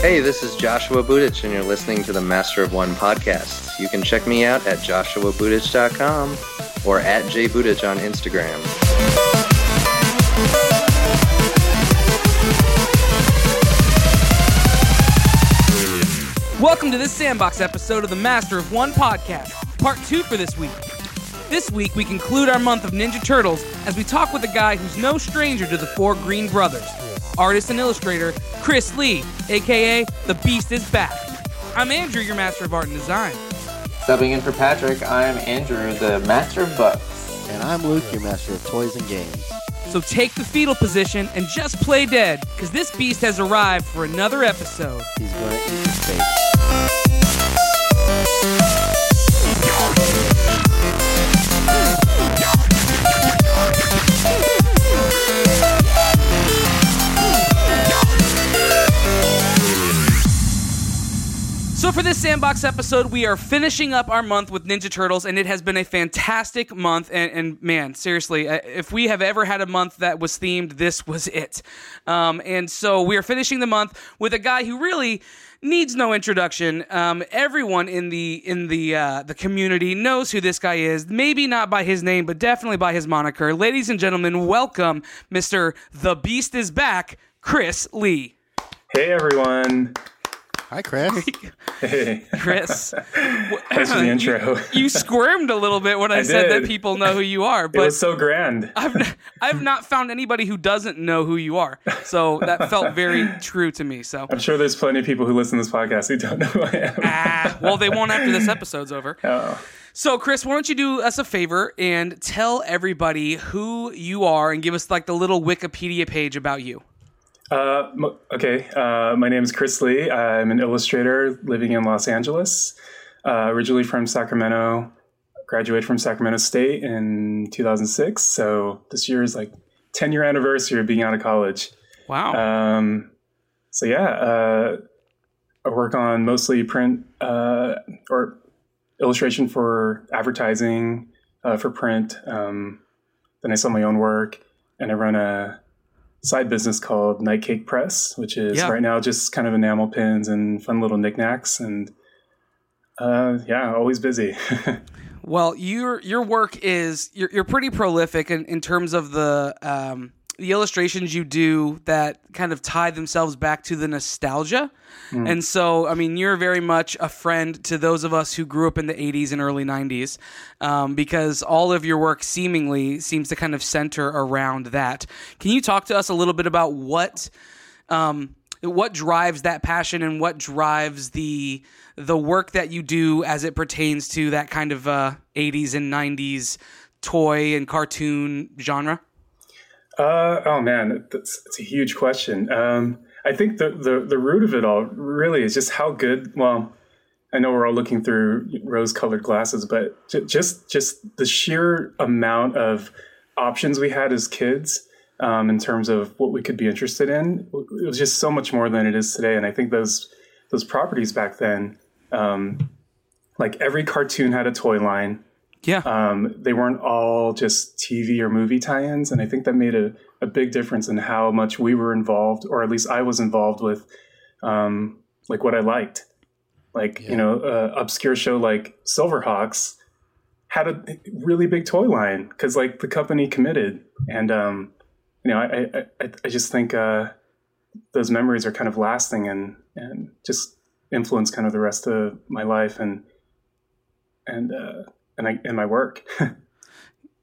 Hey, this is Joshua Budich, and you're listening to the Master of One podcast. You can check me out at joshuabudich.com or at jbudich on Instagram. Welcome to this Sandbox episode of the Master of One podcast, part two for this week. This week, we conclude our month of Ninja Turtles as we talk with a guy who's no stranger to the four Green Brothers artist and illustrator Chris Lee, aka The Beast is Back. I'm Andrew, your Master of Art and Design. Subbing in for Patrick, I'm Andrew, the Master of Books. And I'm Luke, your master of toys and games. So take the fetal position and just play dead, because this beast has arrived for another episode. He's gonna eat your face. So for this Sandbox episode, we are finishing up our month with Ninja Turtles, and it has been a fantastic month. And, and man, seriously, uh, if we have ever had a month that was themed, this was it. Um, and so we are finishing the month with a guy who really needs no introduction. Um, everyone in the in the uh, the community knows who this guy is. Maybe not by his name, but definitely by his moniker. Ladies and gentlemen, welcome, Mister The Beast is back, Chris Lee. Hey everyone. Hi, Chris. Hey. Chris. Thanks for the intro. you squirmed a little bit when I, I said that people know who you are, it but was so grand. I've n- I've not found anybody who doesn't know who you are. So that felt very true to me. So I'm sure there's plenty of people who listen to this podcast who don't know who I am. ah, well, they won't after this episode's over. Oh. So Chris, why don't you do us a favor and tell everybody who you are and give us like the little Wikipedia page about you. Uh, okay, uh, my name is Chris Lee. I'm an illustrator living in Los Angeles. Uh, originally from Sacramento, graduated from Sacramento State in 2006. So this year is like 10 year anniversary of being out of college. Wow. Um, so yeah, uh, I work on mostly print uh, or illustration for advertising uh, for print. Um, then I sell my own work, and I run a side business called Night Cake Press, which is Yeah. right now just kind of enamel pins and fun little knickknacks. And uh, yeah, always busy. Well, your your work is you're, you're pretty prolific in, in terms of the um, the illustrations you do that kind of tie themselves back to the nostalgia. And so, I mean, you're very much a friend to those of us who grew up in the 80s and early 90s um, because all of your work seemingly seems to kind of center around that. Can you talk to us a little bit about what um, what drives that passion and what drives the the work that you do as it pertains to that kind of uh, 80s and 90s toy and cartoon genre? Uh, oh man, that's, it's a huge question. Um, I think the, the the root of it all really is just how good. Well, I know we're all looking through rose-colored glasses, but j- just just the sheer amount of options we had as kids um, in terms of what we could be interested in, it was just so much more than it is today. And I think those those properties back then, um, like every cartoon had a toy line Yeah. um, they weren't all just TV or movie tie-ins, and I think that made a, a big difference in how much we were involved, or at least I was involved with, um, like what I liked. Like you know, uh, obscure show like Silverhawks had a really big toy line because like the company committed, and um, you know, I I, I, I just think uh, those memories are kind of lasting and and just influence kind of the rest of my life and and uh, and I and my work.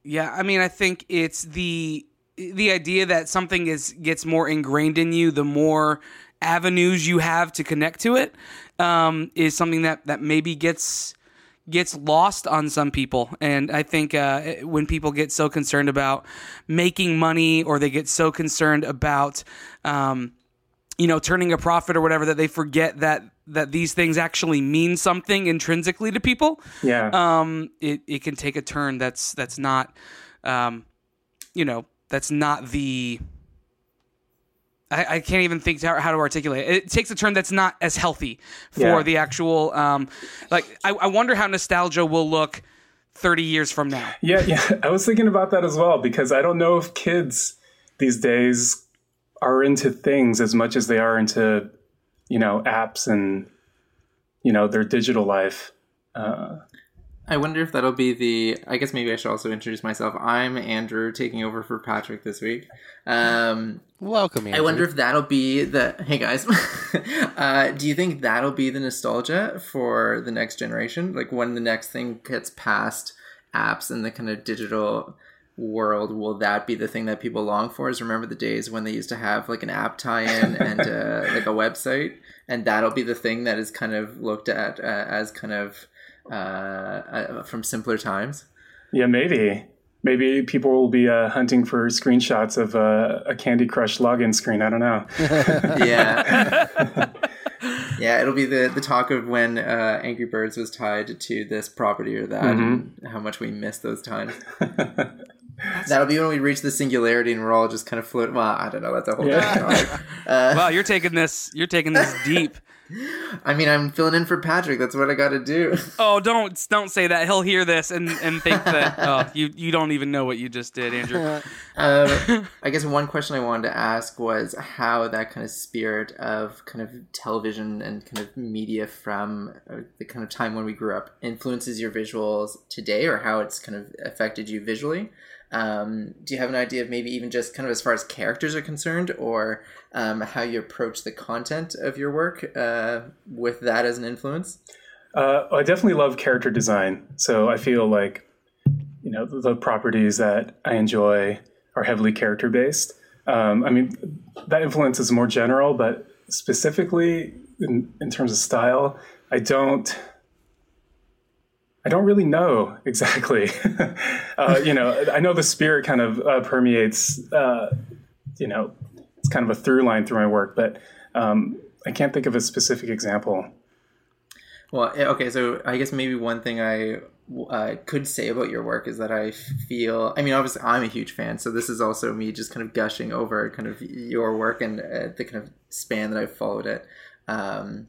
Yeah, I mean, I think it's the the idea that something is gets more ingrained in you, the more avenues you have to connect to it, um, is something that that maybe gets gets lost on some people. And I think uh, when people get so concerned about making money, or they get so concerned about um, you know turning a profit or whatever, that they forget that that these things actually mean something intrinsically to people yeah. um, it, it can take a turn that's that's not, um, you know, that's not the. I, I can't even think how, how to articulate it. It takes a turn that's not as healthy for Yeah. the actual. Um, like I, I wonder how nostalgia will look 30 years from now. Yeah, yeah. I was thinking about that as well because I don't know if kids these days are into things as much as they are into, you know, apps and, you know, their digital life. Uh, I wonder if that'll be the. I guess maybe I should also introduce myself. I'm Andrew, taking over for Patrick this week. Um, Welcome, Andrew. I wonder if that'll be the. Hey guys, uh, do you think that'll be the nostalgia for the next generation? Like when the next thing gets past apps and the kind of digital world, will that be the thing that people long for? Is remember the days when they used to have like an app tie-in and uh, like a website, and that'll be the thing that is kind of looked at uh, as kind of uh, uh, from simpler times. yeah, maybe. Maybe people will be uh, hunting for screenshots of uh, a Candy Crush login screen. I don't know. Yeah. yeah, it'll be the, the talk of when uh, Angry Birds was tied to this property or that, and how much we miss those times. That'll be when we reach the singularity and we're all just kind of float. Well, I don't know. That's a whole Yeah. different topic. wow, you're taking this you're taking this deep. I mean, I'm filling in for Patrick. That's what I got to do. Oh, don't don't say that. He'll hear this and and think that oh, you you don't even know what you just did, Andrew. Um, I guess one question I wanted to ask was how that kind of spirit of kind of television and kind of media from uh, the kind of time when we grew up influences your visuals today, or how it's kind of affected you visually. Um, do you have an idea of maybe even just kind of as far as characters are concerned, or um, how you approach the content of your work uh, with that as an influence? Uh, I definitely love character design. So I feel like, you know, the, properties that I enjoy are heavily character based. Um, I mean, that influence is more general, but specifically in, in terms of style, I don't. I don't really know exactly. uh, you know, I know the spirit kind of uh, permeates. Uh, you know, it's kind of a through line through my work, but um, I can't think of a specific example. Well, eh, okay, so I guess maybe one thing I uh, could say about your work is that I feel, I mean, obviously I'm a huge fan, so this is also me just kind of gushing over kind of your work and uh, the kind of span that I've followed it. Um,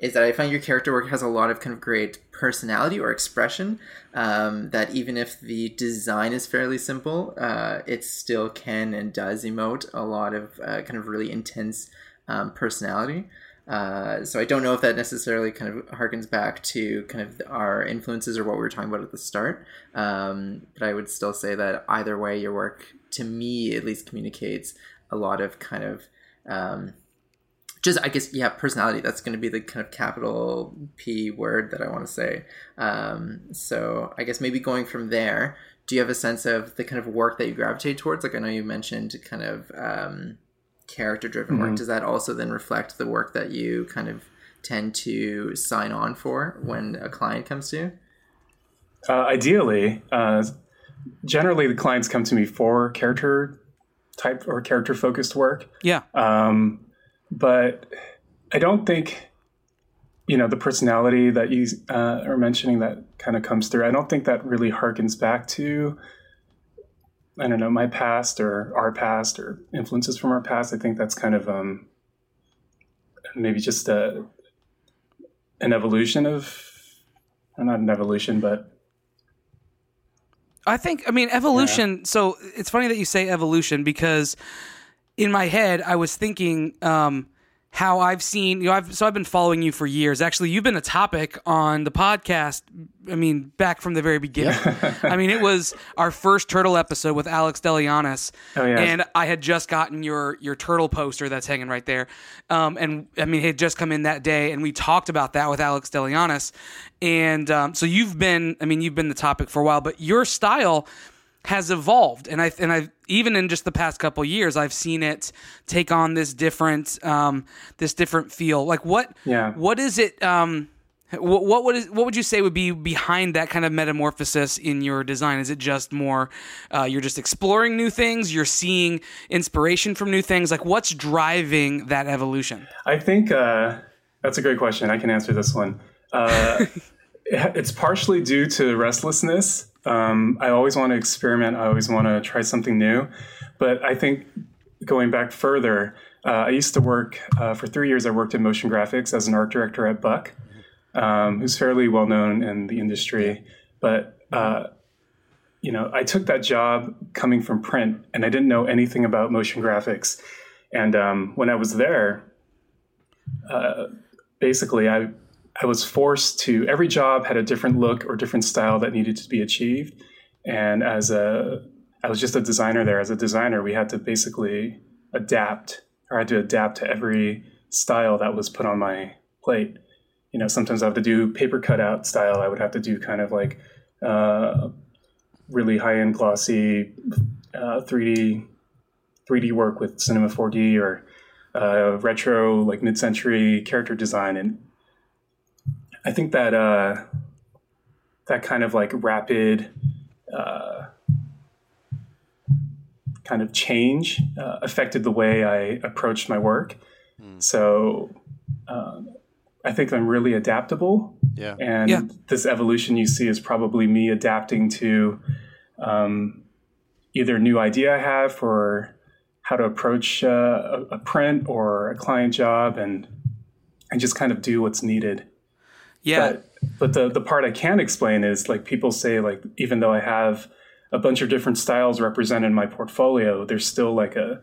is that I find your character work has a lot of kind of great personality or expression. Um, that even if the design is fairly simple, uh, it still can and does emote a lot of uh, kind of really intense um, personality. Uh, so I don't know if that necessarily kind of harkens back to kind of our influences or what we were talking about at the start. Um, but I would still say that either way, your work to me at least communicates a lot of kind of um, just I guess yeah, personality. That's going to be the kind of capital P word that I want to say. Um, so I guess maybe going from there, do you have a sense of the kind of work that you gravitate towards? Like I know you mentioned kind of um, character driven work. Does that also then reflect the work that you kind of tend to sign on for when a client comes to you? Uh, ideally, uh, generally the clients come to me for character type or character focused work. Yeah. Um, but I don't think, you know, the personality that you uh, are mentioning that kind of comes through. I don't think that really harkens back to, I don't know, my past or our past or influences from our past. I think that's kind of um, maybe just a, an evolution of, well, not an evolution, but I think I mean evolution. So it's funny that you say evolution because in my head I was thinking um, how I've seen you know I've so I've been following you for years. Actually, you've been a topic on the podcast. I mean, back from the very beginning. I mean, it was our first turtle episode with Alex Delianis, Oh, yeah. and I had just gotten your your turtle poster that's hanging right there. Um, and I mean, it had just come in that day, and we talked about that with Alex Delianis. And um, so you've been, I mean, you've been the topic for a while, but your style has evolved, and I and I even in just the past couple years, I've seen it take on this different um, this different feel. Like what? Yeah. What is it? Um, what what would is, what would you say would be behind that kind of metamorphosis in your design? Is it just more uh, you're just exploring new things? You're seeing inspiration from new things. Like what's driving that evolution? I think uh, that's a great question. I can answer this one. Uh, it's partially due to restlessness. Um, I always want to experiment. I always want to try something new. But I think going back further, uh, I used to work uh, for three years. I worked in motion graphics as an art director at Buck, um, who's fairly well known in the industry. But uh, you know, I took that job coming from print, and I didn't know anything about motion graphics. And um, when I was there, uh, basically, I I was forced to. Every job had a different look or different style that needed to be achieved, and as a I was just a designer there. As a designer, we had to basically adapt, or I had to adapt to every style that was put on my plate. You know, sometimes I have to do paper cutout style. I would have to do kind of like uh, really high end glossy uh, 3D 3D work with Cinema 4D or uh, retro like mid century character design, and I think that uh, that kind of like rapid uh, kind of change uh, affected the way I approached my work. So um, I think I'm really adaptable. Yeah. And Yeah. this evolution you see is probably me adapting to um, either a new idea I have for how to approach uh, a, a print or a client job and and just kind of do what's needed. Yeah. But but the the part I can't explain is like people say like even though I have a bunch of different styles represented in my portfolio, there's still like a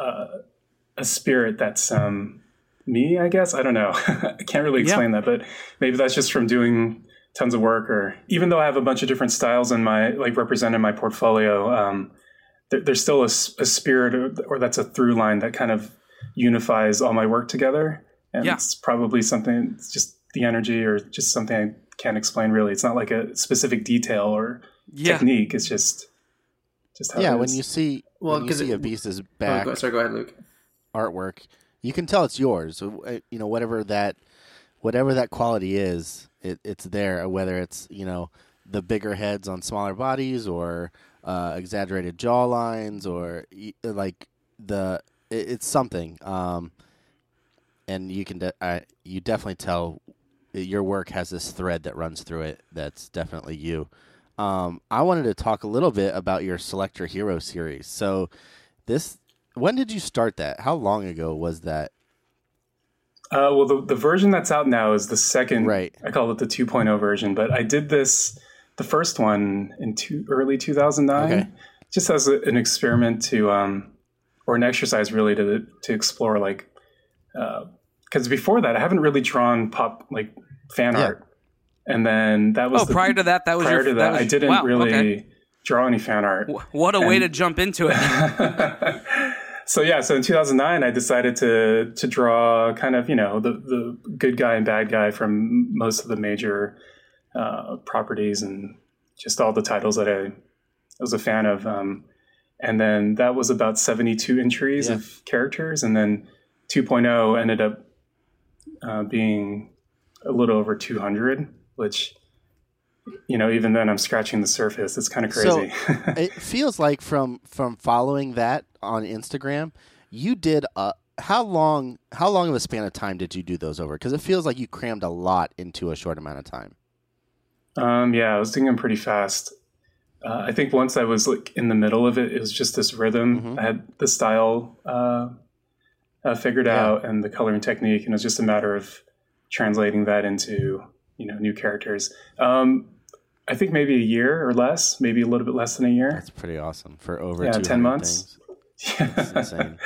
a, a spirit that's um me, I guess. I don't know. I can't really explain that, but maybe that's just from doing tons of work or even though I have a bunch of different styles in my like represented in my portfolio, um there, there's still a spirit or, or that's a through line that kind of unifies all my work together. And Yeah. it's probably something, it's just the energy or just something I can't explain really. It's not like a specific detail or Yeah. technique. It's just, just how yeah, it when is. you see Well, when you 'cause see it- a beast's Oh, back go, sorry, go ahead, Luke. artwork, you can tell it's yours. Uh, You know, whatever that whatever that quality is, it, it's there. Whether it's you know the bigger heads on smaller bodies or uh, exaggerated jaw lines or like the it, it's something. Um, and you can de- I, you definitely tell your work has this thread that runs through it. That's definitely you. Um, I wanted to talk a little bit about your Select Your Hero series. So, this when did you start that? How long ago was that? Uh, well, the, the version that's out now is the second. Right. I call it the 2.0 version, but I did this, the first one in two, early 2009, Okay. just as a, an experiment to, um, or an exercise really to to explore like, because before that I haven't really drawn pop like fan Yeah. art, and then that was Oh, the- prior to that, that was prior your. to that, was, I didn't wow, really okay. draw any fan art. Wh- What a way to jump into it. so yeah, so in 2009, I decided to to draw kind of you know the the good guy and bad guy from most of the major uh, properties and just all the titles that I was a fan of. Um, and then that was about 72 entries Yeah. of characters, and then 2.0 ended up uh, being a little over 200, which you know even then I'm scratching the surface. It's kind of crazy So- it feels like from from following that on Instagram, you did a how long how long of a span of time did you do those over? Because it feels like you crammed a lot into a short amount of time. Um, yeah, I was doing them pretty fast. Uh, I think once I was like in the middle of it, it was just this rhythm. Mhm. I had the style uh, uh, figured Yeah. out and the coloring technique, and it was just a matter of translating that into you know new characters. Um, I think maybe a year or less, maybe a little bit less than a year. That's pretty awesome for over Yeah, 10 months. things. That's insane.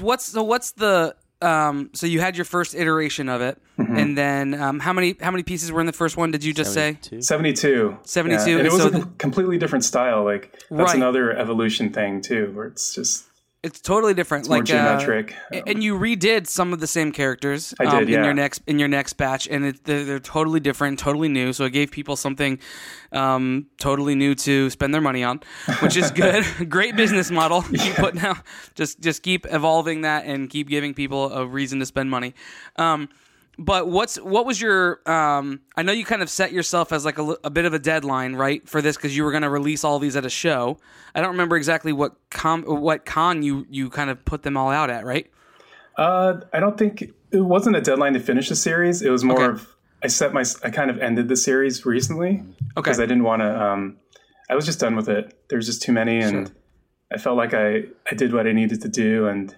what's so? What's the? Um, so you had your first iteration of it, Mm-hmm. and then um, how many how many pieces were in the first one? Did you just say? 72? 72. 72, Yeah. And it was so a the- completely different style. Like that's Right. another evolution thing too, where it's just It's totally different. more like uh, geometric. A- and you redid some of the same characters I um, did, in yeah. your next in your next batch, and it, they're, they're totally different, totally new. So it gave people something um, totally new to spend their money on, which is good. Great business model. Keep putting out, just just keep evolving that and keep giving people a reason to spend money. But what's what was your? Um, I know you kind of set yourself as like a, a bit of a deadline, right, for this because you were going to release all these at a show. I don't remember exactly what com what con you you kind of put them all out at, right? Uh, I don't think it wasn't a deadline to finish the series. It was more Okay. of I set my I kind of ended the series recently Okay. because I didn't want to. Um, I was just done with it. There's just too many, and I felt like I I did what I needed to do, and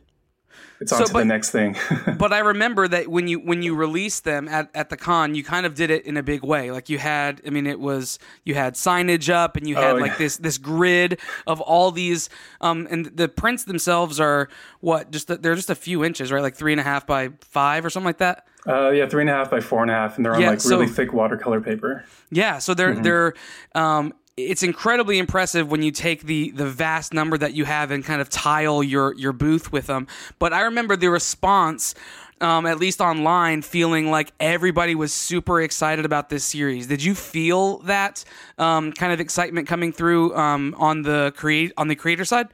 it's on So, to but- the next thing. but I remember that when you when you released them at, at the con, you kind of did it in a big way. Like you had, I mean, it was you had signage up and you had Oh, like yeah. this this grid of all these, um, and the prints themselves are what just they're just a few inches, right? Like three and a half by five or something like that. uh, yeah, three and a half by four and a half, and they're on Yeah, like really so- thick watercolor paper. Yeah, so they're Mm-hmm. they're um it's incredibly impressive when you take the the vast number that you have and kind of tile your your booth with them. But I remember the response um, at least online, feeling like everybody was super excited about this series. Did you feel that um, kind of excitement coming through um, on the create on the creator side?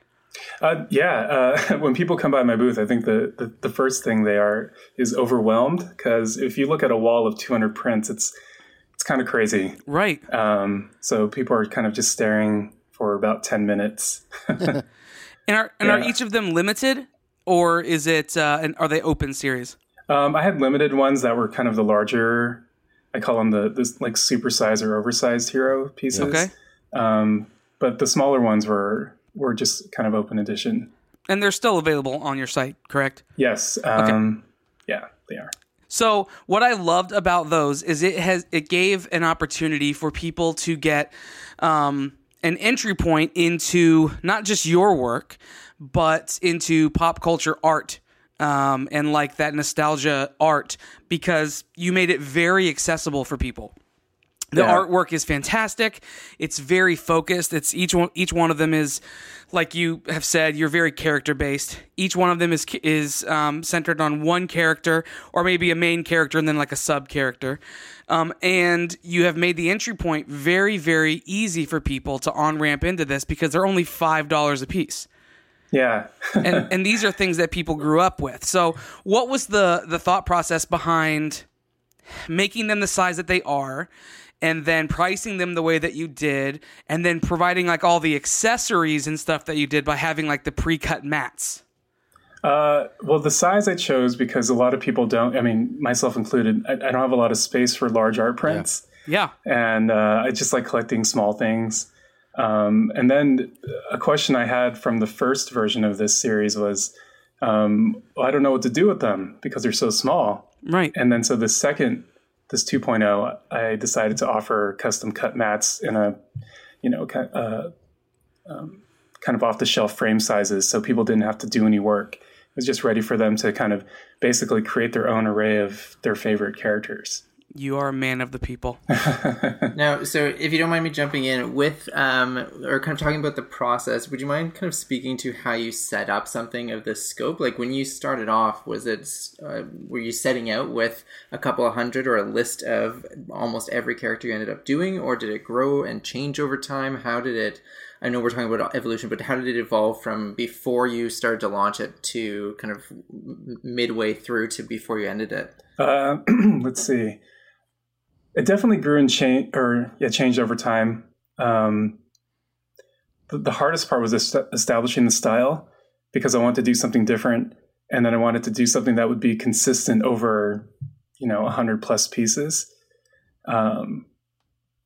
Uh, yeah, uh, when people come by my booth, I think the, the, the first thing they are is overwhelmed because if you look at a wall of 200 prints, it's it's kind of crazy. Right. Um, so people are kind of just staring for about 10 minutes. And are and are each of them limited, or is it uh, and are they open series? Um, I had limited ones that were kind of the larger. I call them the this like supersized or oversized hero pieces. Okay. Um, but the smaller ones were were just kind of open edition. And they're still available on your site, correct? Yes. Um, Yeah, they are. So what I loved about those is it has it gave an opportunity for people to get um, an entry point into not just your work, but into pop culture art. Um, and like that nostalgia art because you made it very accessible for people. The Yeah. artwork is fantastic. It's very focused. It's each one each one of them is like you have said, you're very character based. Each one of them is is um, centered on one character or maybe a main character and then like a sub character. Um, and you have made the entry point very very easy for people to on ramp into this because they're only five dollars a piece Yeah. and and these are things that people grew up with. So, what was the the thought process behind making them the size that they are, and then pricing them the way that you did, and then providing like all the accessories and stuff that you did by having like the pre-cut mats? Uh, well, the size I chose because a lot of people don't. I mean, myself included. I, I don't have a lot of space for large art prints, Yeah, and uh, I just like collecting small things. Um, and then a question I had from the first version of this series was, um, well, I don't know what to do with them because they're so small. right. And then so the second, this 2.0, I decided to offer custom cut mats in a, you know, uh, um, kind of off the shelf frame sizes, so people didn't have to do any work. It was just ready for them to kind of basically create their own array of their favorite characters. You are a man of the people. Now, so if you don't mind me jumping in with, um, or kind of talking about the process, would you mind kind of speaking to how you set up something of this scope? Like when you started off, was it, uh, were you setting out with a couple of hundred or a list of almost every character you ended up doing, or did it grow and change over time? How did it? I know we're talking about evolution, but how did it evolve from before you started to launch it to kind of midway through to before you ended it? Uh, let's see. It definitely grew and changed, or yeah, changed over time. Um, the, the hardest part was est- establishing the style because I wanted to do something different, and then I wanted to do something that would be consistent over, you know, hundred plus pieces. Um,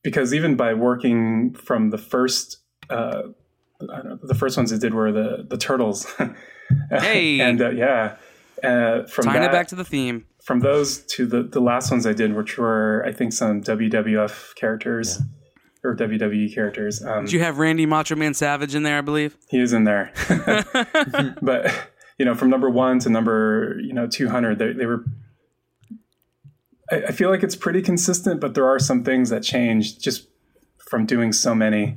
because even by working from the first, uh, I don't know, the first ones I did were the the turtles. Hey. and uh, yeah, uh, from Tying that, it back to the theme. From those to the, the last ones I did, which were I think some WWF characters or WWE characters. Um, Did you have Randy Macho Man Savage in there? I believe. he was in there, but you know, from number one to number you know two hundred, they, they were. I, I feel like it's pretty consistent, but there are some things that change just from doing so many.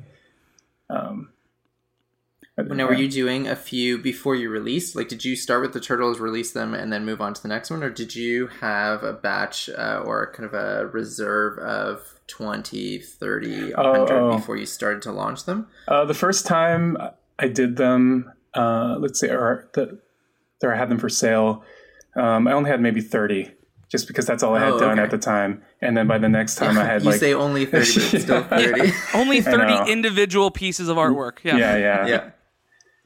Um, but- Now, were you doing a few before you released? Like, did you start with the turtles, release them, and then move on to the next one, or did you have a batch uh, or kind of a reserve of 20, 30, 100 Oh, oh. before you started to launch them? Uh, the first time I did them, uh, let's say, or the, there I had them for sale. Um, I only had maybe thirty, just because that's all I had Oh, done okay. at the time. And then by the next time, I had you like, say only 30, but it's still 30. Only thirty individual pieces of artwork. Yeah. yeah, yeah, yeah.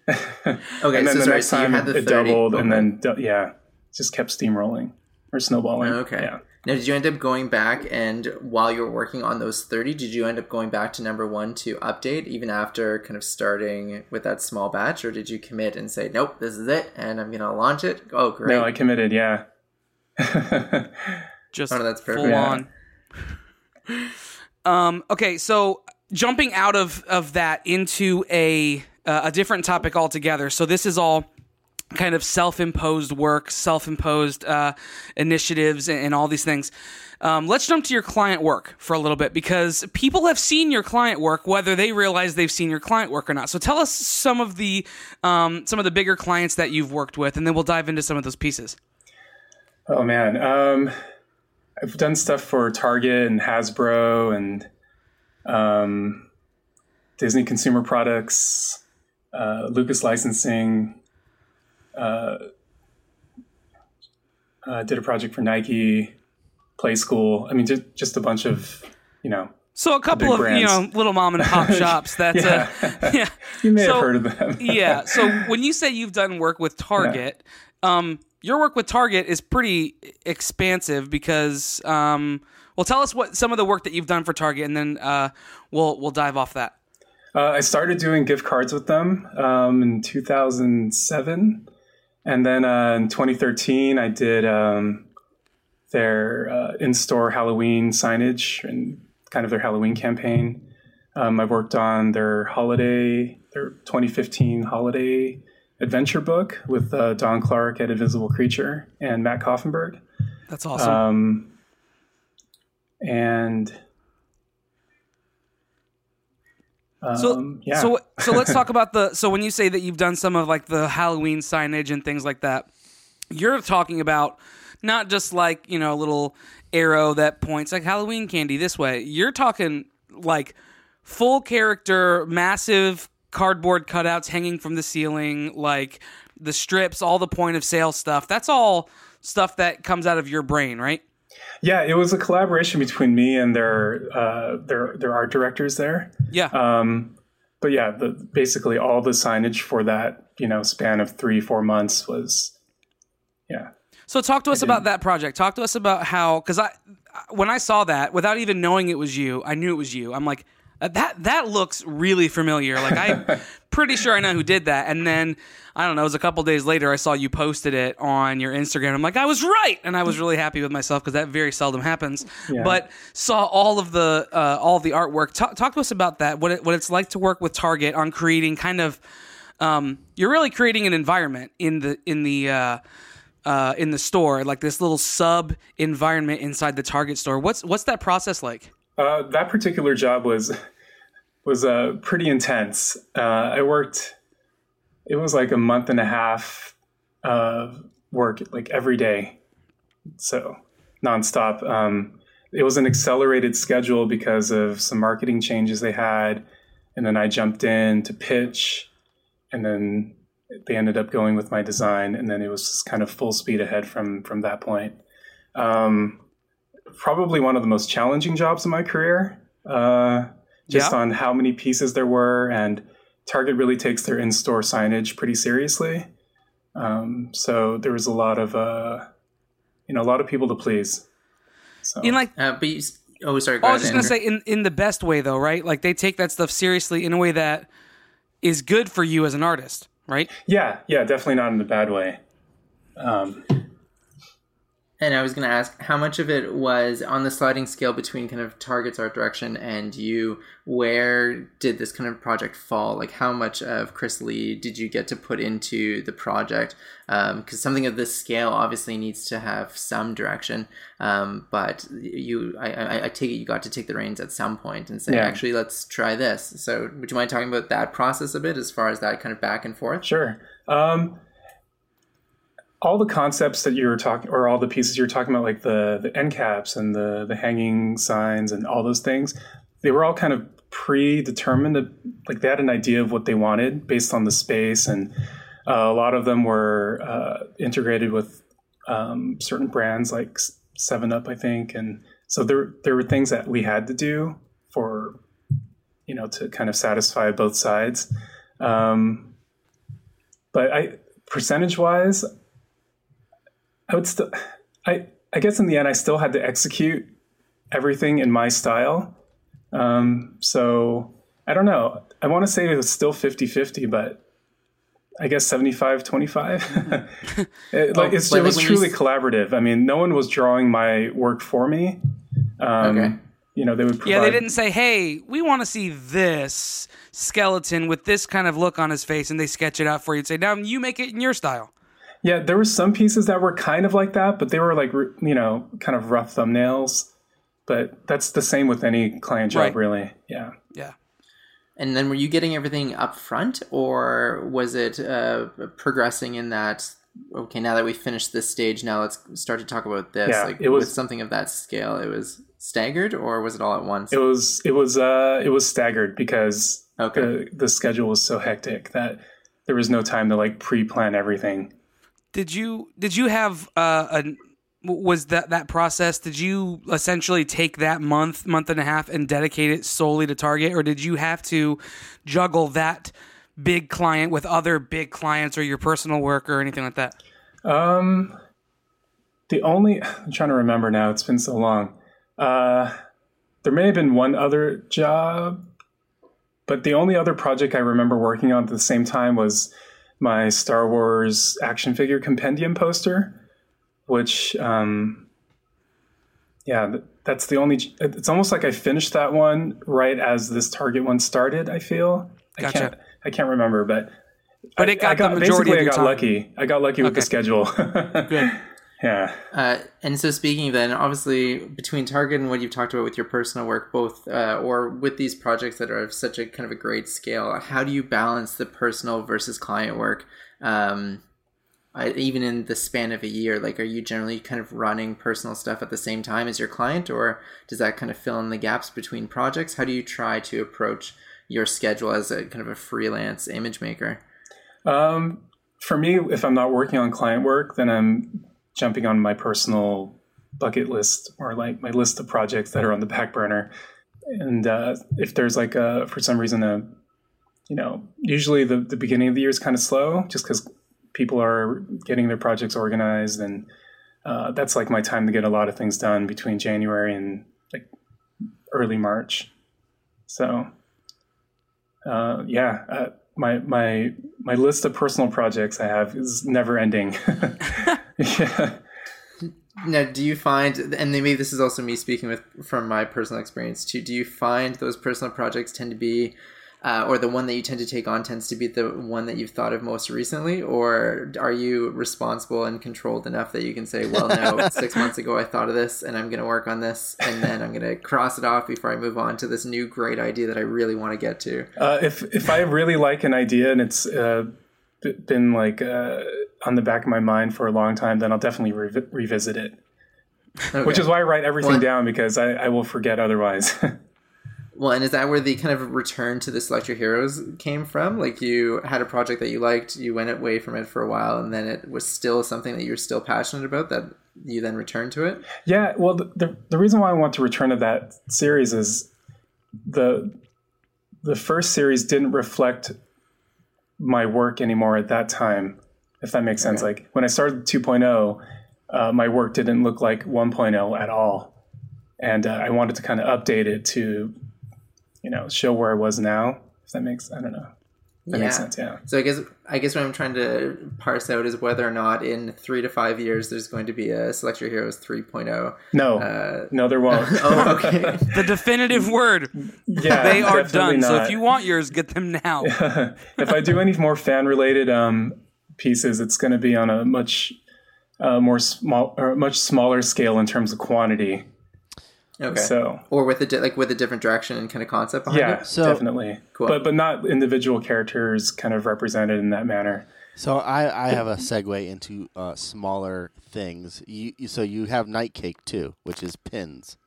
Okay, And then so the sorry, next so time had the it 30. doubled, and then yeah, just kept steamrolling or snowballing. Okay. yeah. Now, did you end up going back and while you were working on those 30, did you end up going back to number one to update even after kind of starting with that small batch? Or did you commit and say, nope, this is it and I'm going to launch it? Oh, great. No, I committed, yeah. Just Oh, no, that's perfect. full Yeah. on. Um, okay, so jumping out of, of that into a uh, a different topic altogether. So this is all kind of self-imposed work, self-imposed uh, initiatives, and, and all these things. Um, let's jump to your client work for a little bit because people have seen your client work, whether they realize they've seen your client work or not. So tell us some of the um, some of the bigger clients that you've worked with, and then we'll dive into some of those pieces. Oh man, um, I've done stuff for Target and Hasbro and um, Disney Consumer Products, uh, Lucas Licensing. Uh, uh, did a project for Nike, Playskool. I mean, just just a bunch of you know. So a couple of you know little mom and pop shops. That's Yeah. uh, yeah. You may So- have heard of them. yeah. So when you say you've done work with Target, um, your work with Target is pretty expansive because, um, well, tell us what some of the work that you've done for Target, and then uh, we'll we'll dive off that. Uh, I started doing gift cards with them um, in 2007. And then uh, in 2013, I did um, their uh, in store Halloween signage and kind of their Halloween campaign. Um, I worked on their holiday, their 2015 holiday adventure book with uh, Don Clark at Invisible Creature and Matt Koffenberg. That's awesome. Um, and so um, yeah. so so let's talk about the. So when you say that you've done some of like the Halloween signage and things like that, you're talking about not just like you know a little arrow that points like Halloween candy this way. You're talking like full character, massive cardboard cutouts hanging from the ceiling, like the strips, all the point of sale stuff. That's all stuff that comes out of your brain, right? Yeah, it was a collaboration between me and their uh, their their art directors there. Yeah. Um, but yeah, the, basically all the signage for that you know span of three four months was yeah So talk to us about that project. Talk to us about how because I when I saw that without even knowing it was you, I knew it was you. I'm like "Uh, that that looks really familiar. Like I'm pretty sure I know who did that. And then I don't know, it was a couple days later I saw you posted it on your Instagram. I'm like I was right, and I was really happy with myself because that very seldom happens. Yeah. But saw all of the uh, all of the artwork. Talk, talk to us about that. What it, what it's like to work with Target on creating kind of. Um, you're really creating an environment in the in the uh, uh, in the store, like this little sub environment inside the Target store. What's what's that process like? uh, that particular job was was uh, pretty intense. Uh, I worked it was like a month and a half of work like every day, so nonstop. Um, it was an accelerated schedule because of some marketing changes they had, and then I jumped in to pitch, and then they ended up going with my design, and then it was just kind of full speed ahead from from that point. Um, probably one of the most challenging jobs in my career, uh, just Yeah. on how many pieces there were, and Target really takes their in-store signage pretty seriously. Um, so there was a lot of, uh, you know, a lot of people to please. So In like, Uh, but you, oh, sorry. Go I was ahead, just gonna say, in in the best way though, right? Like they take that stuff seriously in a way that is good for you as an artist, right? yeah, yeah, definitely not in a bad way. Um, And I was going to ask how much of it was on the sliding scale between kind of Target's art direction and you. Where did this kind of project fall? Like, how much of Chris Lee did you get to put into the project? Because something of this scale obviously needs to have some direction. Um, but you, I, I, I take it you got to take the reins at some point and say, Yeah. actually, let's try this. So, would you mind talking about that process a bit, as far as that kind of back and forth? Sure. Um, all the concepts that you were talking, or all the pieces you were talking about, like the the end caps and the the hanging signs and all those things, they were all kind of predetermined. Like they had an idea of what they wanted based on the space, and uh, a lot of them were uh, integrated with um, certain brands like Seven Up, I think, and so there there were things that we had to do for you know to kind of satisfy both sides. Um, but I percentage wise, I would still I I guess in the end, I still had to execute everything in my style. Um, so I don't know. I want to say it was still 50 50, but I guess 75 25. it, like, it's, it was like when you truly collaborative. I mean, no one was drawing my work for me. Um, Okay. You know, they would provide. Yeah, they didn't say, "Hey, we want to see this skeleton with this kind of look on his face," and they sketch it out for you and say, "Now you make it in your style." Yeah, there were some pieces that were kind of like that, but they were like, you know, kind of rough thumbnails. But that's the same with any client job, Right. really. Yeah. Yeah. And then were you getting everything up front, or was it uh, progressing in that? Okay, now that we finished this stage, now let's start to talk about this. Yeah, like it was- with something of that scale, it was staggered, or was it all at once? It was it was uh it was staggered because Okay. the the schedule was so hectic that there was no time to like pre-plan everything. Did you did you have uh, a was that that process? Did you essentially take that month month and a half and dedicate it solely to Target, or did you have to juggle that big client with other big clients or your personal work or anything like that? Um, the only I'm trying to remember now. It's been so long. Uh, there may have been one other job, but the only other project I remember working on at the same time was my Star Wars action figure compendium poster, which um, yeah, that's the only. It's almost like I finished that one right as this Target one started. I feel. I can't. I can't remember, but But I- it got I the majority basically of I got time. lucky. I got lucky with the schedule. Good. Yeah. Uh, and so, speaking of then, obviously, between Target and what you've talked about with your personal work, both uh, or with these projects that are of such a kind of a great scale, how do you balance the personal versus client work? Um, I, even in the span of a year, like, are you generally kind of running personal stuff at the same time as your client, or does that kind of fill in the gaps between projects? How do you try to approach your schedule as a kind of a freelance image maker? Um, for me, if I'm not working on client work, then I'm jumping on my personal bucket list or like my list of projects that are on the back burner. And uh, if there's like a, for some reason, a, you know, usually the, the beginning of the year is kind of slow just because people are getting their projects organized. And uh, that's like my time to get a lot of things done between January and like early March. So, uh, yeah, uh, my my my list of personal projects I have is never ending. yeah. Now, do you find, and maybe this is also me speaking with from my personal experience too. Do you find those personal projects tend to be, uh, or the one that you tend to take on tends to be the one that you've thought of most recently, or are you responsible and controlled enough that you can say, well, no, six months ago I thought of this, and I'm going to work on this, and then I'm going to cross it off before I move on to this new great idea that I really want to get to. Uh, if if I really like an idea and it's uh, been like uh, on the back of my mind for a long time, then I'll definitely revi- revisit it. Which is why I write everything Well- down because I, I will forget otherwise. Well, and is that where the kind of return to the Select Your Heroes came from? Like you had a project that you liked, you went away from it for a while, and then it was still something that you were still passionate about that you then returned to it? Yeah, well, the, the the reason why I want to return to that series is the the first series didn't reflect my work anymore at that time. If that makes sense, like when I started 2.0, uh, my work didn't look like 1.0 at all, and uh, I wanted to kind of update it to, you know, show where I was now. If that makes, I don't know. That makes sense. Yeah. So I guess I guess what I'm trying to parse out is whether or not in three to five years there's going to be a Select Your Heroes 3.0. No, Uh, no, there won't. oh, okay. The definitive word. yeah, They are definitely done. So if you want yours, get them now. if I do any more fan related um, pieces, it's going to be on a much uh, more small or much smaller scale in terms of quantity. Okay. So or with a di- like with a different direction and kind of concept behind yeah, it. So- definitely. Cool. But but not individual characters kind of represented in that manner. So I, I have a segue into uh, smaller things. You, you- so you have Night Cake too, which is pins.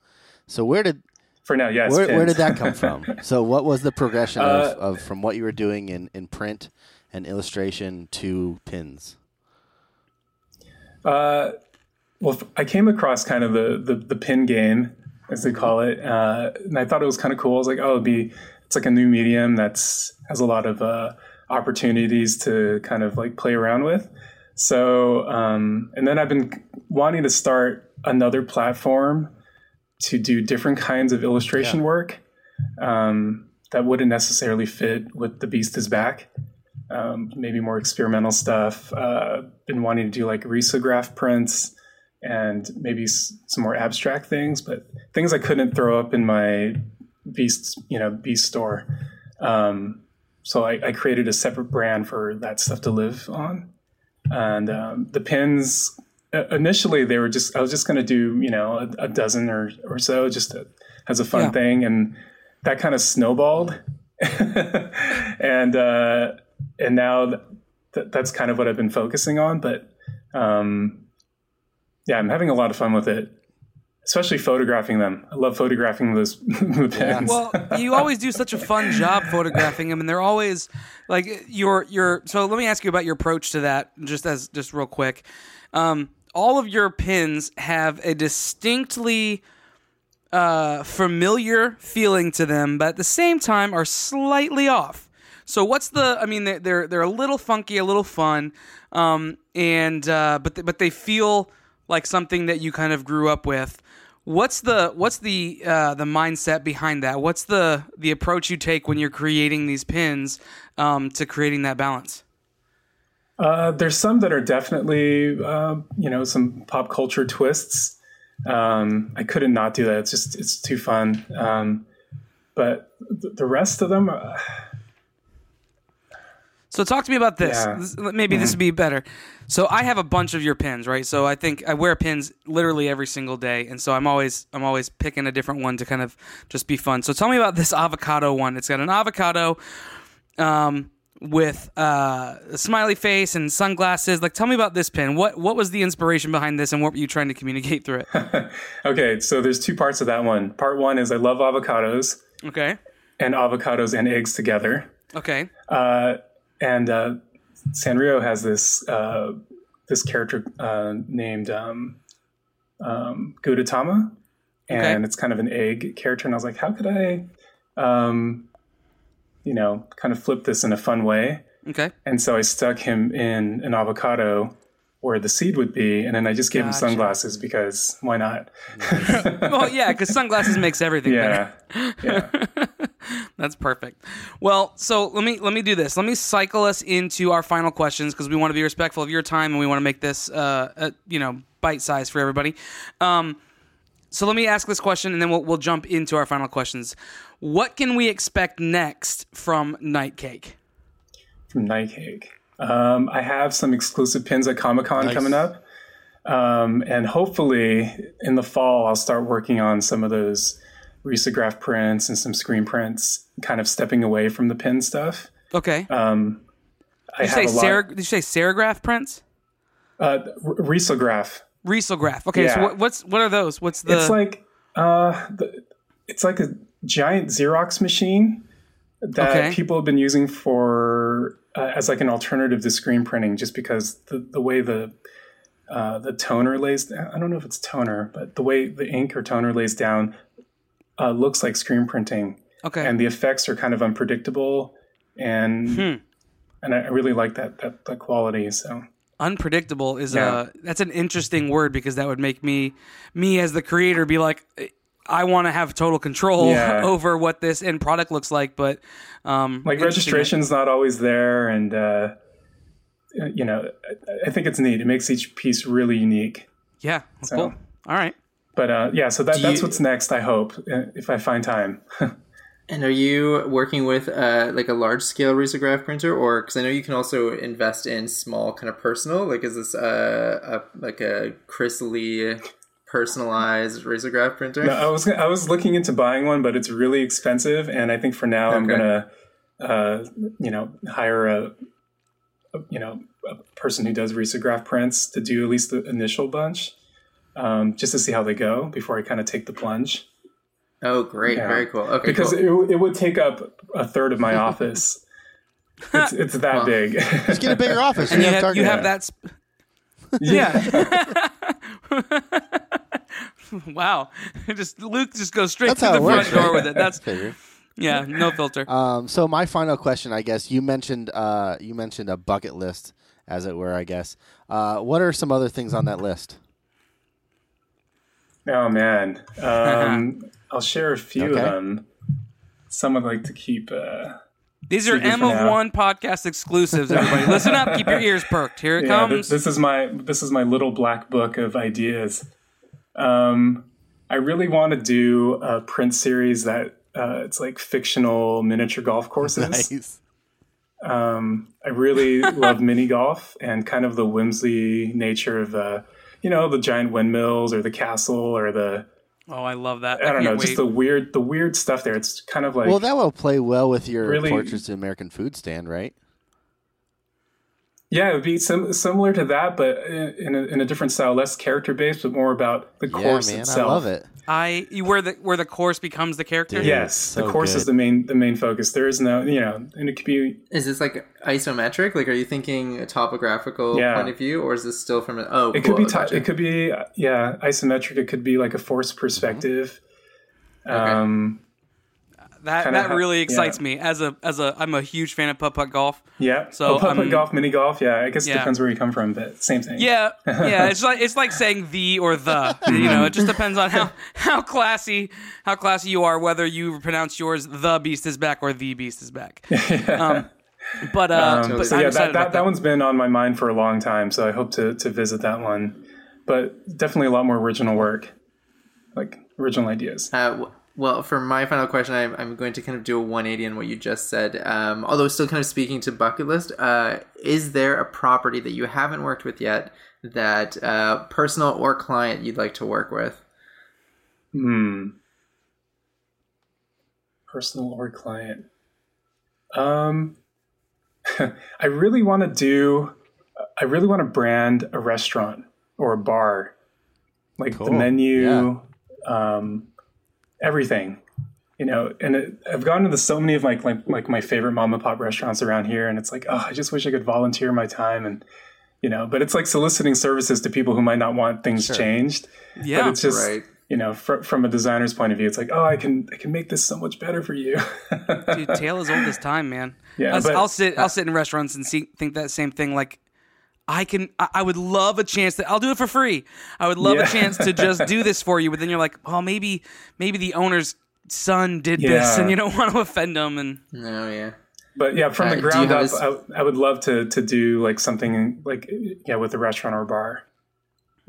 So where did For now, yes. where, where did that come from? so what was the progression Uh, of, of from what you were doing in, in print and illustration to pins? Uh, well, I came across kind of the, the, the pin game, as they call it, uh, and I thought it was kind of cool. I was like, oh, it'd be it's like a new medium that's has a lot of uh, opportunities to kind of like play around with. So, um, and then I've been wanting to start another platform to do different kinds of illustration Yeah. work um, that wouldn't necessarily fit with the Beast is Back. Um, maybe more experimental stuff. Uh, been wanting to do like risograph prints and maybe s- some more abstract things, but things I couldn't throw up in my Beast, you know, Beast store. Um, so I, I created a separate brand for that stuff to live on. And um, the pins, uh, initially they were just, I was just going to do, you know, a, a dozen or, or so just to, as a fun Yeah. thing. And that kind of snowballed. and, uh, and now th- th- that's kind of what I've been focusing on. But um, yeah, I'm having a lot of fun with it, especially photographing them. I love photographing those the pins. Well, you always do such a fun job photographing them, and they're always like your your. So let me ask you about your approach to that, just as just real quick. Um, all of your pins have a distinctly uh, familiar feeling to them, but at the same time are slightly off. So what's the? I mean, they're they're, a little funky, a little fun, um, and uh, but th- but they feel like something that you kind of grew up with. What's the what's the uh, the mindset behind that? What's the the approach you take when you're creating these pins um, to creating that balance? Uh, there's some that are definitely, uh, you know, some pop culture twists. Um, I couldn't not do that. It's just, it's too fun. Um, but th- the rest of them, uh, So talk to me about this. Yeah. This- Maybe this would be better. So I have a bunch of your pins, right? So I think I wear pins literally every single day, and so I'm always I'm always picking a different one to kind of just be fun. So tell me about this avocado one. It's got an avocado um, with uh, a smiley face and sunglasses. Like, tell me about this pin. What what was the inspiration behind this, and what were you trying to communicate through it? okay. So there's two parts of that one. Part one is I love avocados Okay, and avocados and eggs together. okay, Uh, and uh, Sanrio has this uh, this character uh, named um, um, Gudetama, and Okay. it's kind of an egg character. And I was like, how could I, um, you know, kind of flip this in a fun way? okay. And so I stuck him in an avocado where the seed would be, and then I just gave him sunglasses because why not? Well, yeah, because sunglasses makes everything better. yeah, yeah. That's perfect. Well, so let me let me do this. Let me cycle us into our final questions because we want to be respectful of your time and we want to make this uh, uh you know bite size for everybody. Um, so let me ask this question and then we'll we'll jump into our final questions. What can we expect next from Night Cake? from Night Cake. Um, I have some exclusive pins at Comic Con Nice. coming up. Um, and hopefully in the fall, I'll start working on some of those risograph prints and some screen prints, kind of stepping away from the pin stuff. Okay. Um, I did you have say a lot. did you say serigraph prints? uh, risograph. Risograph. Okay. So what, what's what are those? What's the? it's like uh, the, it's like a giant Xerox machine that Okay. people have been using for uh, as like an alternative to screen printing, just because the the way the uh, the toner lays. I don't know if it's toner, but the way the ink or toner lays down uh, looks like screen printing, okay. and the effects are kind of unpredictable, and Hmm. and I really like that that, that quality. So unpredictable is Yeah. uh that's an interesting word because that would make me me as the creator be like I want to have total control Yeah. over what this end product looks like but um like registration's not always there and uh you know I- i think it's neat it makes each piece really unique yeah So- cool all right but uh yeah so that, that's you- what's next i hope uh, if i find time And are you working with uh, like a large scale risograph printer, or because I know you can also invest in small kind of personal? Like, is this uh, a like a Chris Lee personalized risograph printer? no, i was i was looking into buying one but it's really expensive and i think for now i'm gonna uh you know hire a, a you know a person who does risograph prints to do at least the initial bunch um, just to see how they go before I kind of take the plunge. Oh, great! Yeah. Very cool. Okay, because cool. it, it would take up a third of my office. It's, it's that Wow. big. Just get a bigger office. and you have have, you have that sp- yeah wow just Luke just goes straight That's to the it front works, door right? with it that's Figure. yeah no filter Um, so my final question, I guess you mentioned uh, you mentioned a bucket list, as it were. I guess. Uh, what are some other things on that list? Oh man, um, I'll share a few Okay. of them. Some I'd like to keep. Uh, These are M of. One podcast exclusives. Everybody, listen up. Keep your ears perked. Here it yeah, th- comes. this is my this is my little black book of ideas. Um, I really want to do a print series that uh, it's like fictional miniature golf courses. Nice. Um, I really love mini golf and kind of the whimsy nature of the, you know, the giant windmills or the castle or the oh, I love that. I don't know, can't just the weird the weird stuff there. It's kind of like Well, that will play well with your Really- Portraits of American Food stand, right? Yeah, it would be sim- similar to that, but in in a, in a different style, less character based, but more about the Yeah, course man, itself. I love it. I where the where the course becomes the character. Dude. Yes, So the course is the main the main focus. There is no, you know, and it could be Is this like isometric? Like, are you thinking a topographical Yeah. point of view, or is this still from a? Oh, It cool, could be ti gotcha. it could be uh, yeah isometric. It could be like a force perspective. Um, That that ha- really excites yeah. me as a as a I'm a huge fan of putt putt golf. yeah. So, So putt um, golf, mini golf. Yeah, I guess it yeah. depends where you come from, but same thing. Yeah, yeah. It's like it's like saying the or the. You know, it just depends on how how classy how classy you are, whether you pronounce yours the beast is back or the beast is back. Um, but uh, Um, but so I'm yeah, excited that, that, about that one's been on my mind for a long time. So I hope to to visit that one. But definitely a lot more original work, like original ideas. Uh, w- well, for my final question, I'm, I'm going to kind of do a 180 on what you just said. Um, although still kind of speaking to bucket list, uh, is there a property that you haven't worked with yet that uh, personal or client you'd like to work with? Hmm. Personal or client. Um, I really want to do. I really want to brand a restaurant or a bar, like Cool. the menu, um, everything. You know, and it, I've gone to so many of like, like like my favorite mom and pop restaurants around here, and it's like, oh, I just wish I could volunteer my time and. You know, but it's like soliciting services to people who might not want things Sure. changed. yeah. But it's just Right. you know, fr- from a designer's point of view, it's like, oh, I can I can make this so much better for you. Dude, tale as old as time, man. Yeah, I'll, but- I'll sit. I'll sit in restaurants and see, think that same thing. Like, I can. I, I would love a chance that I'll do it for free. I would love Yeah. a chance to just do this for you. But then you're like, oh, maybe, maybe the owner's son did this, and you don't want to offend them. And No, yeah. but yeah, from Uh, the do you ground have up, a s- I, I would love to to do like something like yeah with a restaurant or a bar.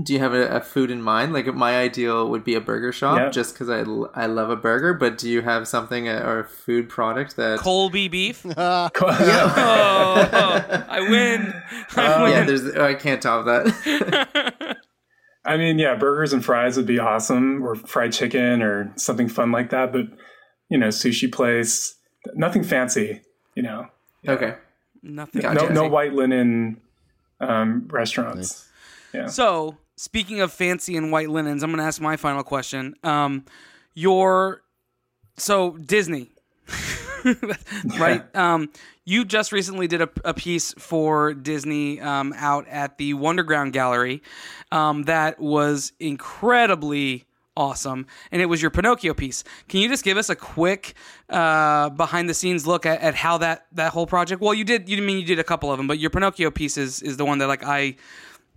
Do you have a, a food in mind? Like my ideal would be a burger shop, Yeah. just because I, l- I love a burger. But do you have something uh, or a food product that? Kobe beef. Uh, Oh, oh, I win. I win. yeah, there's. oh, I can't top that. I mean, yeah, burgers and fries would be awesome, or fried chicken, or something fun like that. But you know, sushi place, nothing fancy. You know, okay. Nothing. Gotcha. no no white linen um, restaurants. Yeah. So, speaking of fancy and white linens, I'm going to ask my final question. Um, your so Disney, right? Um, you just recently did a, a piece for Disney um, out at the Wonderground Gallery um, that was incredibly awesome, and it was your Pinocchio piece. Can you just give us a quick uh, behind the scenes look at, at how that that whole project? Well, you did. You mean you did a couple of them, but your Pinocchio piece is is the one that like I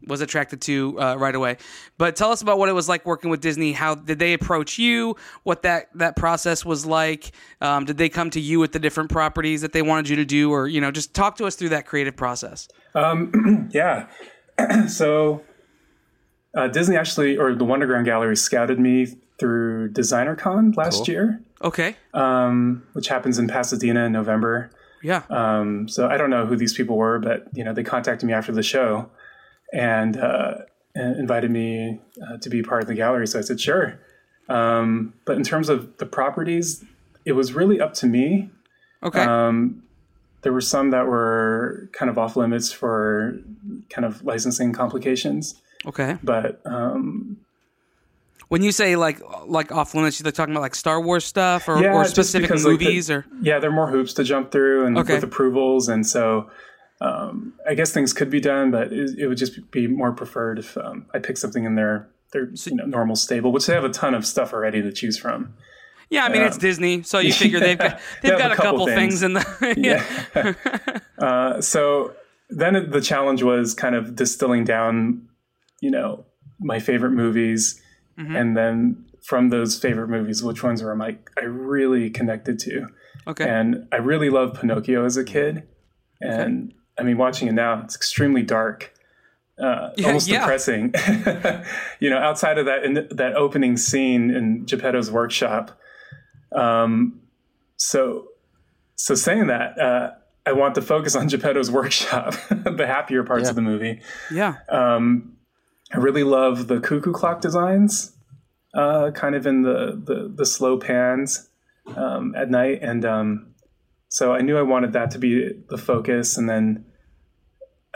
was attracted to uh, right away. But tell us about what it was like working with Disney. How did they approach you? What that that process was like? Um, did they come to you with the different properties that they wanted you to do, or you know, just talk to us through that creative process? Yeah. so uh, Disney actually, or the Wonderground Gallery, scouted me through DesignerCon last year, Okay, um, which happens in Pasadena in November. yeah, Um, so I don't know who these people were, but you know they contacted me after the show and, uh, and invited me uh, to be part of the gallery. So I said sure. Um, but in terms of the properties, it was really up to me. okay, Um, there were some that were kind of off limits for kind of licensing complications, okay. but um, When you say like like off limits, you're talking about like Star Wars stuff or, Yeah, or specific because, like, the- movies or yeah, there are more hoops to jump through and Okay. with approvals, and so um, I guess things could be done, but it, it would just be more preferred if um, I pick something in their their you know, normal stable, which they have a ton of stuff already to choose from. yeah. I mean, it's Disney, so you figure they've got They they've have got a couple, couple things. things. in the yeah. Uh, so then the challenge was kind of distilling down, you know, my favorite movies and then from those favorite movies, which ones were my I really connected to. Okay. And I really loved Pinocchio as a kid, and I mean, watching it now, it's extremely dark, uh, Yeah, almost yeah. depressing. you know, outside of that in that opening scene in Geppetto's workshop. Um, so, so saying that, uh, I want to focus on Geppetto's workshop, the happier parts Yeah. of the movie. yeah. Um, I really love the cuckoo clock designs, uh, kind of in the the, the slow pans um, at night, and um, so I knew I wanted that to be the focus, and then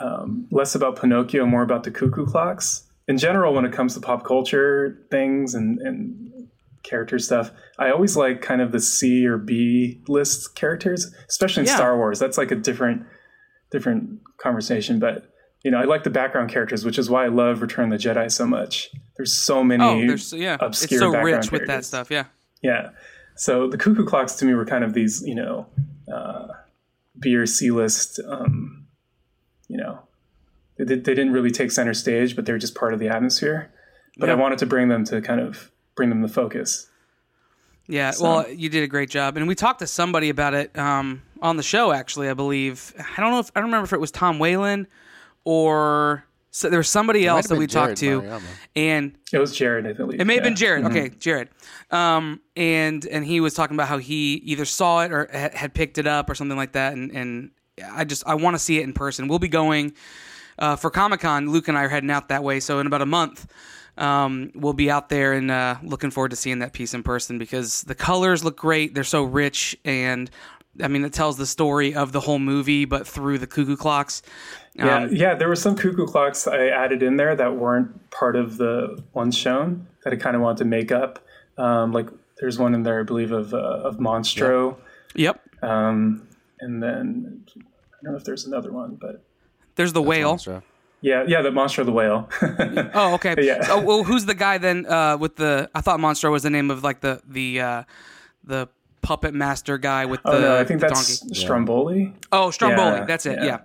um, less about Pinocchio, more about the cuckoo clocks. In general, when it comes to pop culture things and, and character stuff, I always like kind of the C or B list characters, especially in Yeah. Star Wars. That's like a different different conversation, but you know, I like the background characters, which is why I love Return of the Jedi so much. There's so many. Oh, there's yeah. It's so background rich with that stuff. Yeah. Yeah. So the cuckoo clocks to me were kind of these, you know, uh, B or C list. Um, you know, they, did, they didn't really take center stage, but they were just part of the atmosphere. But I wanted to bring them to kind of bring them to focus. Yeah, well, you did a great job, and we talked to somebody about it um, on the show. Actually, I believe I don't know if I don't remember if it was Tom Whalen or so there was somebody might else that been we talked to, Mariama. and It was Jared, I believe. it may have been Yeah. Jared. Okay, Jared. Um, and and he was talking about how he either saw it or ha- had picked it up or something like that. And and I just I want to see it in person. We'll be going uh, for Comic Con. Luke and I are heading out that way. So in about a month, um, we'll be out there and uh, looking forward to seeing that piece in person because the colors look great. They're so rich and. I mean, it tells the story of the whole movie, but through the cuckoo clocks. Yeah, Um, yeah. There were some cuckoo clocks I added in there that weren't part of the ones shown that I kind of wanted to make up. Um, like there's one in there, I believe, of uh, of Monstro, Yep. um, and then I don't know if there's another one, but There's the whale. Monstro. yeah, yeah, the monster of the whale. Oh, okay. Yeah. Oh, well, who's the guy then uh, with the? I thought monster was the name of like the the uh, the puppet master guy with the, oh no, I think the that's donkey. Stromboli. Oh, Stromboli. Yeah, that's it. Yeah. yeah.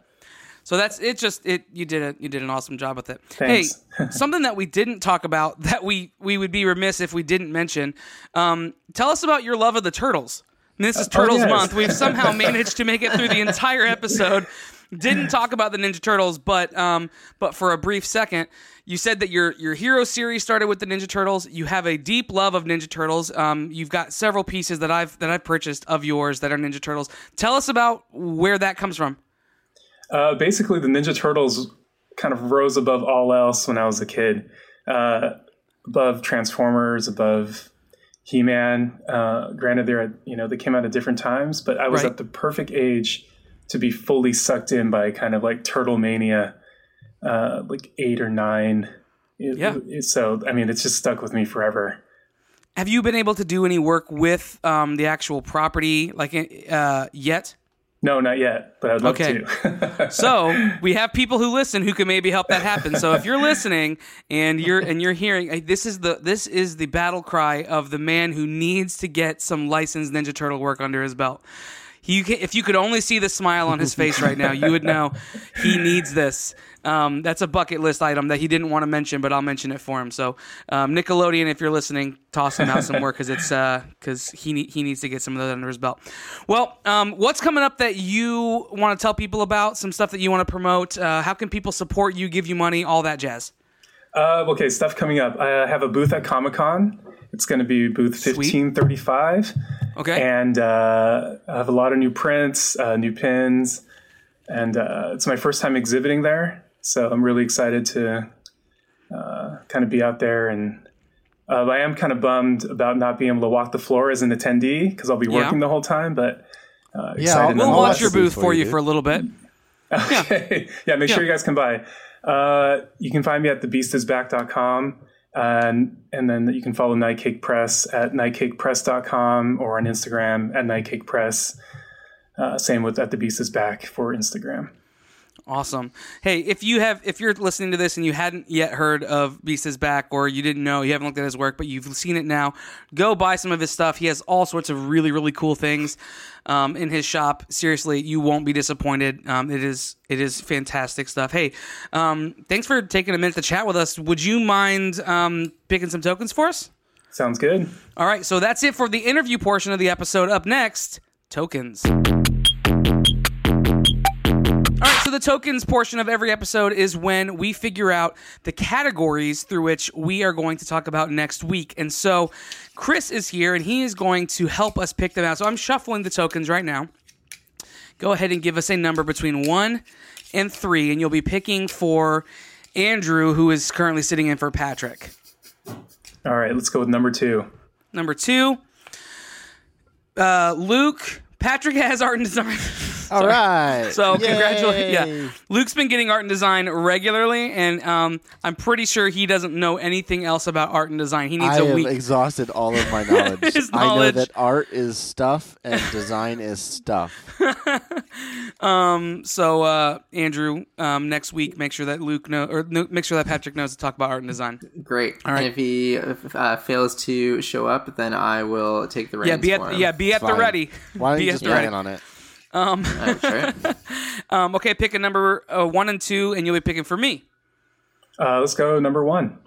So that's it. Just it. You did it. You did an awesome job with it. Thanks. Hey, something that we didn't talk about that we we would be remiss if we didn't mention. Um, tell us about your love of the turtles. This is oh, Turtles yes. Month. We've somehow managed to make it through the entire episode. Didn't talk about the Ninja Turtles, but um, but for a brief second, you said that your your hero series started with the Ninja Turtles. You have a deep love of Ninja Turtles. Um, you've got several pieces that I've that I've purchased of yours that are Ninja Turtles. Tell us about where that comes from. Uh, basically, the Ninja Turtles kind of rose above all else when I was a kid, uh, above Transformers, above He-Man. Uh, granted, they're at, you know they came out at different times, but I was Right. at the perfect age to be fully sucked in by kind of like Turtle mania, uh, like eight or nine. It- Yeah. it- so I mean, it's just stuck with me forever. Have you been able to do any work with um, the actual property like uh, yet? No, not yet, but I'd love Okay. to. So we have people who listen who can maybe help that happen. So if you're listening and you're and you're hearing this is the this is the battle cry of the man who needs to get some licensed Ninja Turtle work under his belt. He, if you could only see the smile on his face right now, you would know he needs this. Um, that's a bucket list item that he didn't want to mention, but I'll mention it for him. So, um, Nickelodeon, if you're listening, toss him out some work because it's because he ne- he needs to get some of that under his belt. Well, um, what's coming up that you want to tell people about? Some stuff that you want to promote? Uh, how can people support you, give you money, all that jazz? Uh, okay, stuff coming up. I have a booth at Comic Con. It's going to be booth Sweet. 1535. Okay. And uh, I have a lot of new prints, uh, new pins, and uh, it's my first time exhibiting there. So I'm really excited to uh, kind of be out there. And uh, I am kind of bummed about not being able to walk the floor as an attendee because I'll be Yeah. working the whole time. But uh, Yeah, excited I'll- we'll I'll watch your booth booth for for you, you for a little bit. Okay. yeah, make sure you guys come by. Uh, you can find me at thebeastisback.com. And, and then you can follow Nightcake Press at nightcakepress.com or on Instagram at Nightcake Press. Uh, same with at the Beast is Back for Instagram. Awesome. Hey, if you have, if you're listening to this and you hadn't yet heard of Beast is Back, or you didn't know, you haven't looked at his work, but you've seen it now, go buy some of his stuff. He has all sorts of really, really cool things um, in his shop. Seriously, you won't be disappointed. Um, it is, it is fantastic stuff. Hey, um, thanks for taking a minute to chat with us. Would you mind um, picking some tokens for us? Sounds good. All right, so that's it for the interview portion of the episode. Up next, tokens. All right, so the tokens portion of every episode is when we figure out the categories through which we are going to talk about next week. And so Chris is here and he is going to help us pick them out. So I'm shuffling the tokens right now. Go ahead and give us a number between one and three, and you'll be picking for Andrew, who is currently sitting in for Patrick. All right, let's go with number two. Number two, uh, Luke. Patrick has art and design. All right. So Yay. congratulations. Yeah. Luke's been getting art and design regularly, and um, I'm pretty sure he doesn't know anything else about art and design. He needs I a have week. exhausted all of my knowledge. His I know that art is stuff and design is stuff. um. so uh, Andrew, um, next week, make sure that Luke know or no, make sure that Patrick knows to talk about art and design. Great. All right. And if he uh, fails to show up, then I will take the reins Yeah, be for at him. yeah be at the ready. Why don't Be you at just the plan ready. on it? Uh, sure. Um, okay, pick a number uh, one and two, and you'll be picking for me. Uh, let's go number one.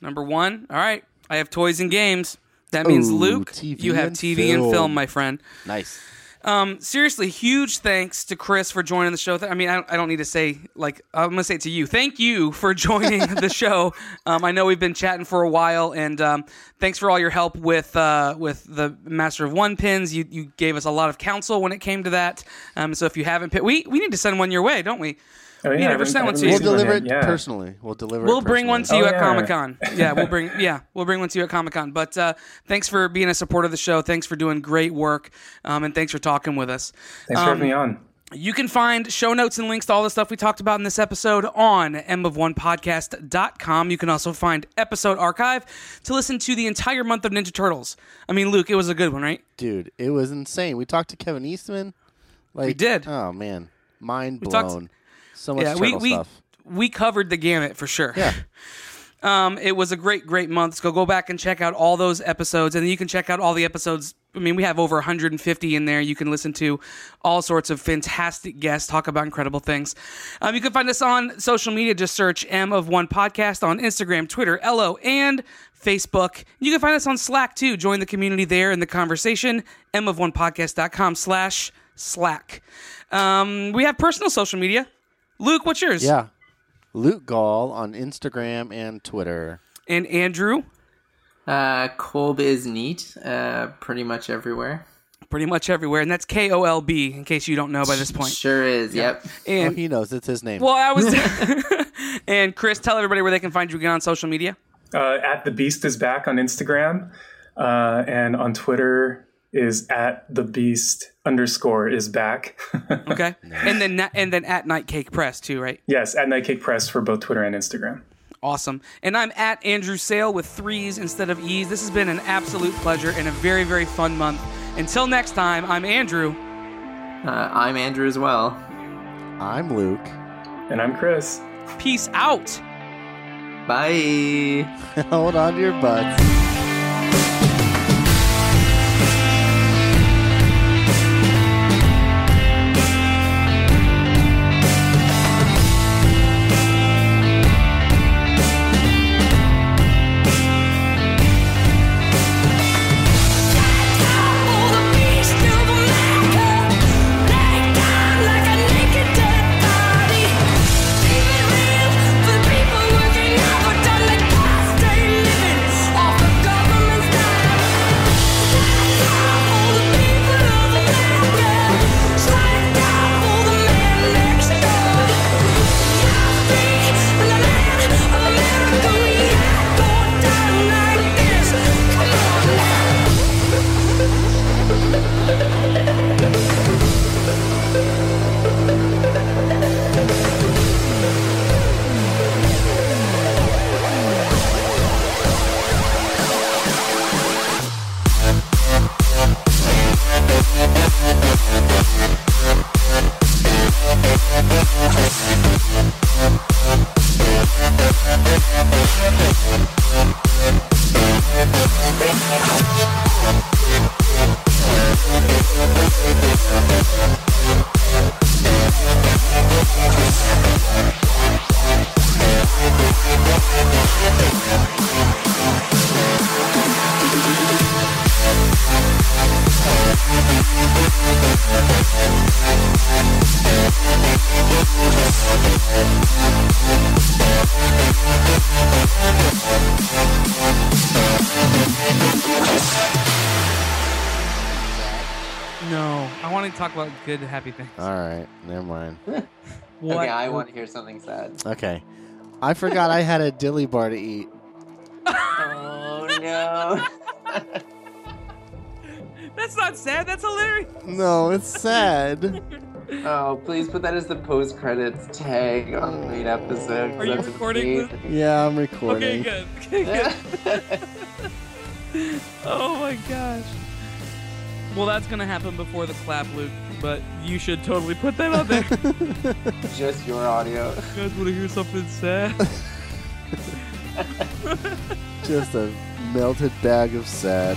Number one. All right. I have toys and games. That means Ooh, Luke, TV you have and TV and film. film, my friend. Nice. Um, seriously, huge thanks to Chris for joining the show. I mean, I don't, I don't need to say like I'm gonna say it to you. Thank you for joining the show. Um, I know we've been chatting for a while, and um, thanks for all your help with uh, with the Master of One pins. You you gave us a lot of counsel when it came to that. Um, so if you haven't, we we need to send one your way, don't we? Oh, yeah, never sent one to you. We'll received deliver it. Yeah. personally. We'll deliver. We'll it bring one to you Oh, at yeah. Comic Con. Yeah, we'll bring yeah, we'll bring one to you at Comic Con. But uh, thanks for being a supporter of the show. Thanks for doing great work, um, and thanks for talking with us. Thanks for Um, having me on. You can find show notes and links to all the stuff we talked about in this episode on mof1podcast.com. You can also find episode archive to listen to the entire month of Ninja Turtles. I mean, Luke, it was a good one, right? Dude, it was insane. We talked to Kevin Eastman. Like, we did. Oh man, mind talked- blown. So much yeah, we we stuff. we covered the gamut for sure. Yeah. Um, it was a great, great month. So go back and check out all those episodes, and you can check out all the episodes. I mean, we have over 150 in there. You can listen to all sorts of fantastic guests talk about incredible things. Um, you can find us on social media. Just search M of One Podcast on Instagram, Twitter, LO, and Facebook. You can find us on Slack too. Join the community there in the conversation. M of One Podcast.com slash Slack. Um, we have personal social media. Luke, what's yours? Yeah. Luke Gall on Instagram and Twitter. And Andrew. Uh, Kolb is neat. Uh, pretty much everywhere. pretty much everywhere, and that's K O L B. In case you don't know by this point. Sure is. Yep. And he knows it's his name. well, I was. and Chris, tell everybody where they can find you again on social media. Uh, at the Beast is back on Instagram, uh, and on Twitter is at the Beast underscore is back. Okay, and then and then at Night Cake Press too, right? yes, at Night Cake Press for both Twitter and Instagram. Awesome. And I'm at Andrew Sale with threes instead of e's. This has been an absolute pleasure and a very very fun month. Until next time, I'm Andrew. Uh, I'm Andrew as well. I'm Luke. And I'm Chris. Peace out. Bye. Hold on to your butts. Good, happy things. All right, never mind. What? Okay, I want to hear something sad. Okay, I forgot I had a dilly bar to eat. Oh no. That's not sad. That's hilarious. No, it's sad. Oh, please put that as the post credits tag on the main episode. 'cause Are you that's recording amazing. yeah, I'm recording. Okay, good. Okay, good. oh my gosh. Well, that's gonna happen before the clap, Luke. But you should totally put that on there. Just your audio. You guys want to hear something sad? Just a melted bag of sad.